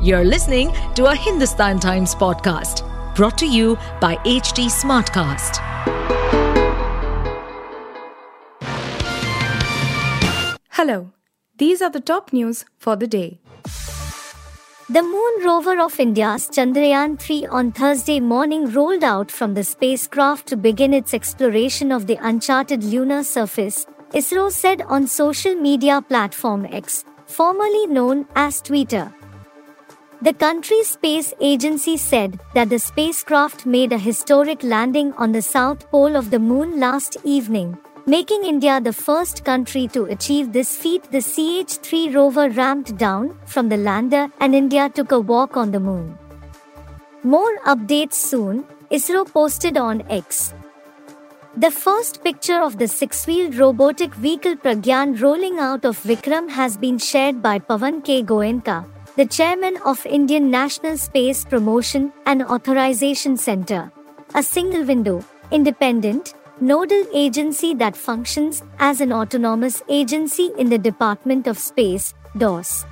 You're listening to a Hindustan Times podcast brought to you by HT Smartcast. Hello, these are the top news for the day. The moon rover of India's Chandrayaan 3 on Thursday morning rolled out from the spacecraft to begin its exploration of the uncharted lunar surface, ISRO said on social media platform X, formerly known as Twitter. The country's space agency said that the spacecraft made a historic landing on the south pole of the moon last evening, making India the first country to achieve this feat. The CH 3 rover ramped down from the lander and India took a walk on the moon. More updates soon, ISRO posted on X. The first picture of the six wheeled robotic vehicle Pragyan rolling out of Vikram has been shared by Pawan K. Goenka, the chairman of Indian National Space Promotion and Authorization Center, a single window, independent, nodal agency that functions as an autonomous agency in the Department of Space, DOS.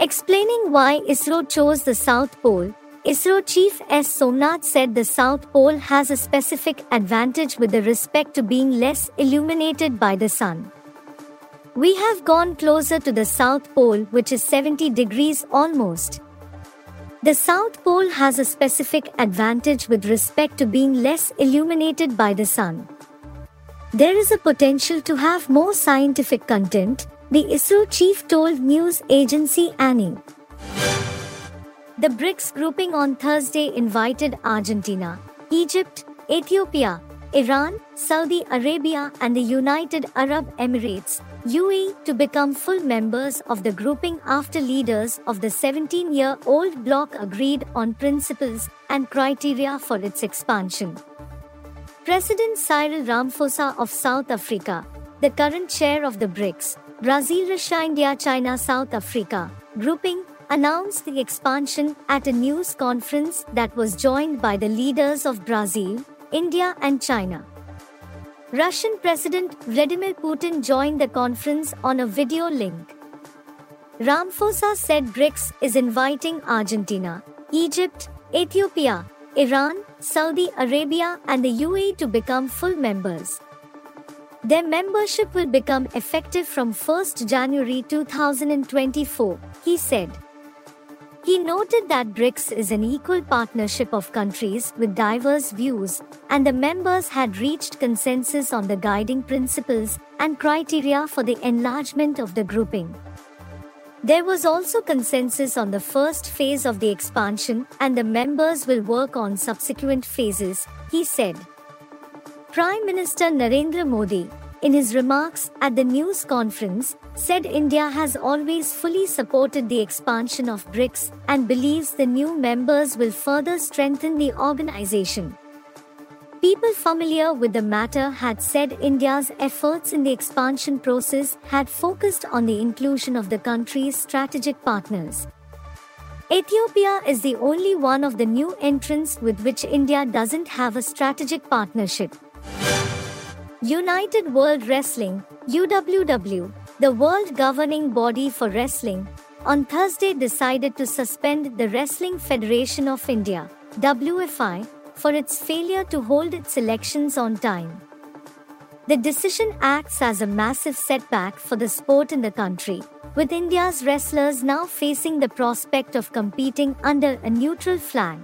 Explaining why ISRO chose the South Pole, ISRO Chief S. Somnath said the South Pole has a specific advantage with respect to being less illuminated by the sun. We have gone closer to the South Pole, which is 70 degrees almost. The South Pole has a specific advantage with respect to being less illuminated by the sun. There is a potential to have more scientific content, the ISRO chief told news agency ANI. The BRICS grouping on Thursday invited Argentina, Egypt, Ethiopia, Iran, Saudi Arabia, and the United Arab Emirates UAE to become full members of the grouping after leaders of the 17 year old bloc agreed on principles and criteria for its expansion. President Cyril Ramaphosa of South Africa, the current chair of the BRICS, Brazil, Russia, India, China, South Africa, grouping, announced the expansion at a news conference that was joined by the leaders of Brazil, India, and China. Russian President Vladimir Putin joined the conference on a video link. Ramaphosa said BRICS is inviting Argentina, Egypt, Ethiopia, Iran, Saudi Arabia, and the UAE to become full members. Their membership will become effective from 1 January 2024, he said. He noted that BRICS is an equal partnership of countries with diverse views, and the members had reached consensus on the guiding principles and criteria for the enlargement of the grouping. There was also consensus on the first phase of the expansion, and the members will work on subsequent phases, he said. Prime Minister Narendra Modi, in his remarks at the news conference, said India has always fully supported the expansion of BRICS and believes the new members will further strengthen the organization. People familiar with the matter had said India's efforts in the expansion process had focused on the inclusion of the country's strategic partners. Ethiopia is the only one of the new entrants with which India doesn't have a strategic partnership. United World Wrestling, UWW, the world governing body for wrestling, on Thursday decided to suspend the Wrestling Federation of India, WFI, for its failure to hold its elections on time. The decision acts as a massive setback for the sport in the country, with India's wrestlers now facing the prospect of competing under a neutral flag.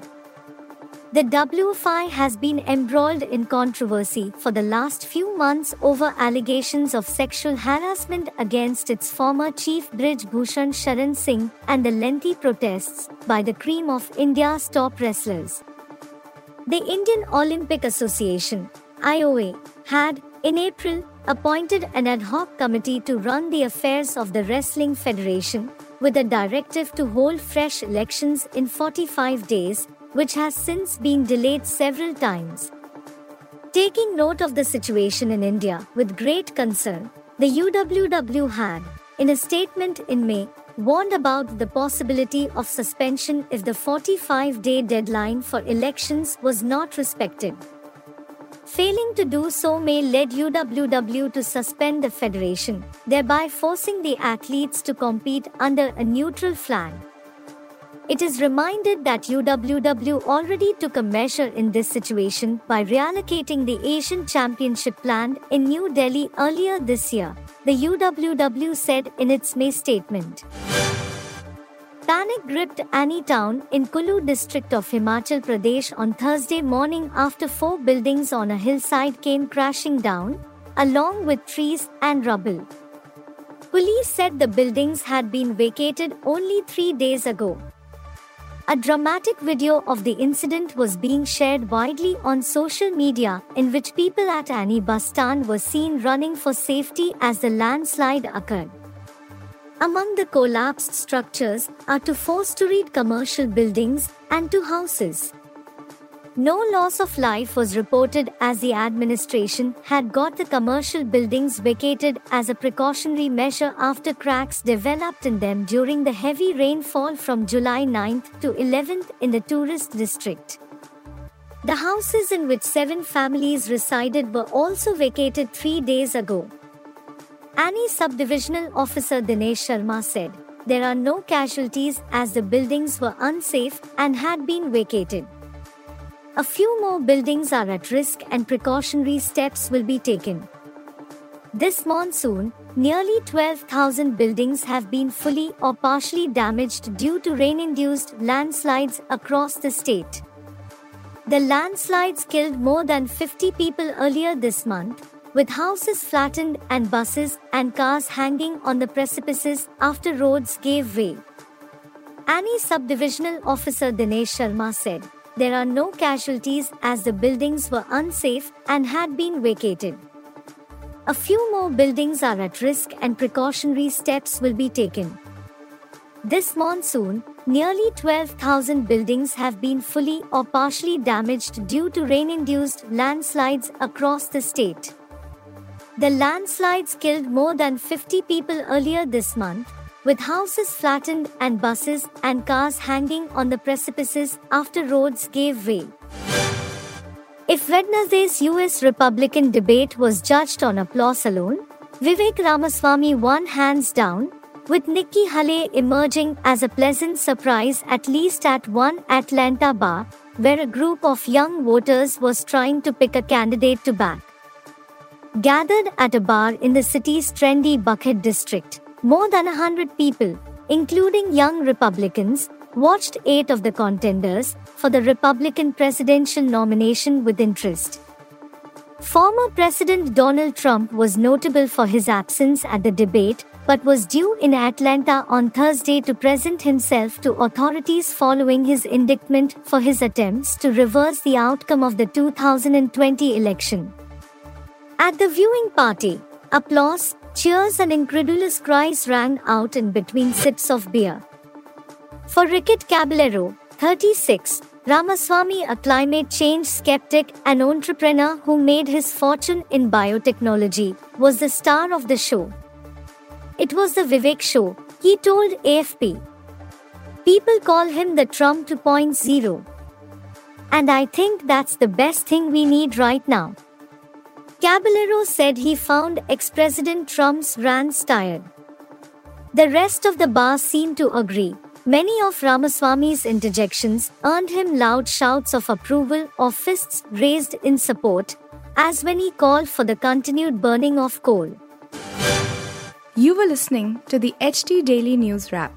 The WFI has been embroiled in controversy for the last few months over allegations of sexual harassment against its former chief Brij Bhushan Sharan Singh and the lengthy protests by the cream of India's top wrestlers. The Indian Olympic Association, IOA, had, in April, appointed an ad hoc committee to run the affairs of the Wrestling Federation, with a directive to hold fresh elections in 45 days which has since been delayed several times. Taking note of the situation in India with great concern, the UWW had, in a statement in May, warned about the possibility of suspension if the 45 day deadline for elections was not respected. Failing to do so may lead UWW to suspend the federation, thereby forcing the athletes to compete under a neutral flag. It is reminded that UWW already took a measure in this situation by reallocating the Asian Championship planned in New Delhi earlier this year, the UWW said in its May statement. Panic gripped Anni town in Kullu district of Himachal Pradesh on Thursday morning after four buildings on a hillside came crashing down, along with trees and rubble. Police said the buildings had been vacated only three days ago. A dramatic video of the incident was being shared widely on social media, in which people at Anni bus stand were seen running for safety as the landslide occurred. Among the collapsed structures are two four storied commercial buildings and two houses. No loss of life was reported as the administration had got the commercial buildings vacated as a precautionary measure after cracks developed in them during the heavy rainfall from July 9th to 11th in the tourist district. The houses in which seven families resided were also vacated three days ago. Anni subdivisional officer Dinesh Sharma said, There are no casualties as the buildings were unsafe and had been vacated. A few more buildings are at risk and precautionary steps will be taken. This monsoon, nearly 12,000 buildings have been fully or partially damaged due to rain induced landslides across the state. The landslides killed more than 50 people earlier this month, with houses flattened and buses and cars hanging on the precipices after roads gave way. Anni subdivisional officer Dinesh Sharma said, there are no casualties as the buildings were unsafe and had been vacated. A few more buildings are at risk and precautionary steps will be taken. This monsoon, nearly 12,000 buildings have been fully or partially damaged due to rain induced landslides across the state. The landslides killed more than 50 people earlier this month, with houses flattened and buses and cars hanging on the precipices after roads gave way. If Wednesday's US Republican debate was judged on applause alone, Vivek Ramaswamy won hands down, with Nikki Haley emerging as a pleasant surprise at least at one Atlanta bar, where a group of young voters was trying to pick a candidate to back. Gathered at a bar in the city's trendy Buckhead district, more than 100 people, including young Republicans, watched eight of the contenders for the Republican presidential nomination with interest. Former President Donald Trump was notable for his absence at the debate but was due in Atlanta on Thursday to present himself to authorities following his indictment for his attempts to reverse the outcome of the 2020 election. At the viewing party, applause, Cheers and incredulous cries rang out in between sips of beer. For Ricket Caballero, 36, Ramaswamy, a climate change skeptic and entrepreneur who made his fortune in biotechnology, was the star of the show. It was the Vivek show, he told AFP. People call him the Trump 2.0. And I think that's the best thing we need right now. Caballero said he found ex President Trump's rants tired. The rest of the bar seemed to agree. Many of Ramaswamy's interjections earned him loud shouts of approval or fists raised in support, as when he called for the continued burning of coal. You were listening to the HT Daily News Wrap,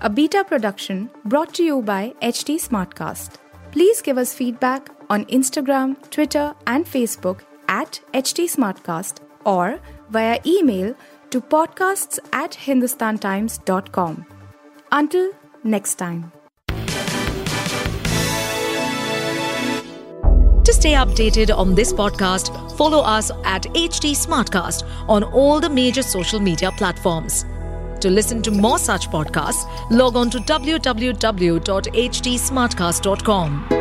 a beta production brought to you by HT Smartcast. Please give us feedback on Instagram, Twitter, and Facebook at HT Smartcast or via email to podcasts at hindustantimes.com. Until next time. To stay updated on this podcast, follow us at HT Smartcast on all the major social media platforms. To listen to more such podcasts, log on to www.htsmartcast.com.